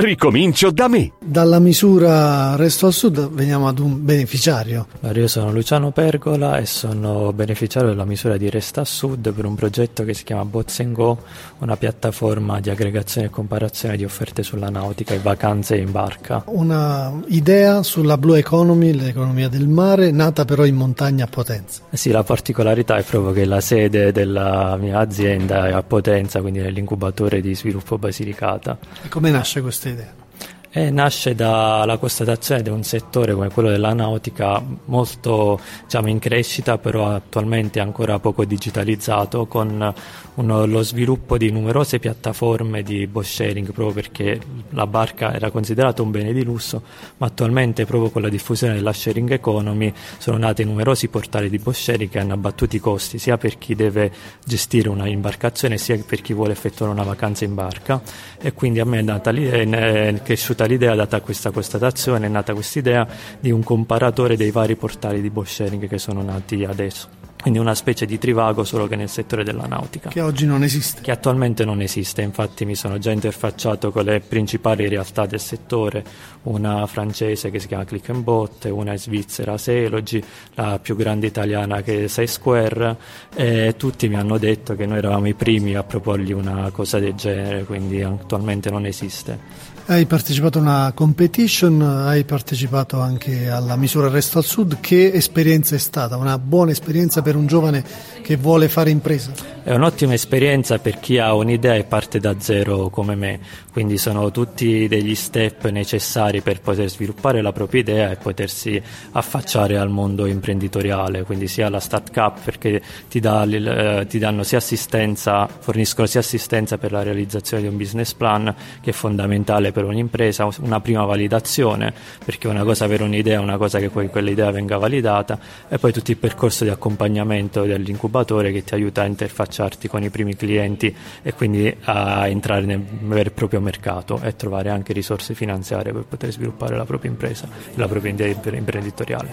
ricomincio da me. Dalla misura Resto al Sud veniamo ad un beneficiario. Io sono Luciano Pergola e sono beneficiario della misura di Resta a Sud per un progetto che si chiama Bots Go, una piattaforma di aggregazione e comparazione di offerte sulla nautica e vacanze in barca. Una idea sulla Blue Economy, l'economia del mare, nata però in montagna a Potenza. Eh sì, la particolarità è proprio che la sede della mia azienda è a Potenza, quindi nell'incubatore di sviluppo Basilicata. E come nasce questa idea? E nasce dalla constatazione di un settore come quello della nautica molto diciamo, in crescita, però attualmente ancora poco digitalizzato, con uno, lo sviluppo di numerose piattaforme di boat sharing, proprio perché la barca era considerata un bene di lusso, ma attualmente proprio con la diffusione della sharing economy sono nati numerosi portali di boat sharing che hanno abbattuto i costi sia per chi deve gestire una imbarcazione sia per chi vuole effettuare una vacanza in barca. E quindi a me è, nata l'idea, è cresciuta venuta l'idea, data questa constatazione, è nata questa idea di un comparatore dei vari portali di boat sharing che sono nati adesso. Quindi una specie di trivago solo che nel settore della nautica. Che oggi non esiste. Che attualmente non esiste, infatti mi sono già interfacciato con le principali realtà del settore, una francese che si chiama Click and Bot, una svizzera Selogy, la più grande italiana che è Square e tutti mi hanno detto che noi eravamo i primi a proporgli una cosa del genere, quindi attualmente non esiste. Hai partecipato a una competition, hai partecipato anche alla misura Resto al Sud. Che esperienza è stata? Una buona esperienza per un giovane che vuole fare impresa? È un'ottima esperienza per chi ha un'idea e parte da zero come me, quindi sono tutti degli step necessari per poter sviluppare la propria idea e potersi affacciare al mondo imprenditoriale, quindi sia la Start Cup perché ti, dà, eh, ti danno sia assistenza, forniscono sia assistenza per la realizzazione di un business plan che è fondamentale per un'impresa una prima validazione, perché una cosa avere un'idea, una cosa che poi quell'idea venga validata e poi tutto il percorso di accompagnamento dell'incubatore che ti aiuta a interfacciarti con i primi clienti e quindi a entrare nel vero e proprio mercato e trovare anche risorse finanziarie per poter sviluppare la propria impresa, la propria idea imprenditoriale.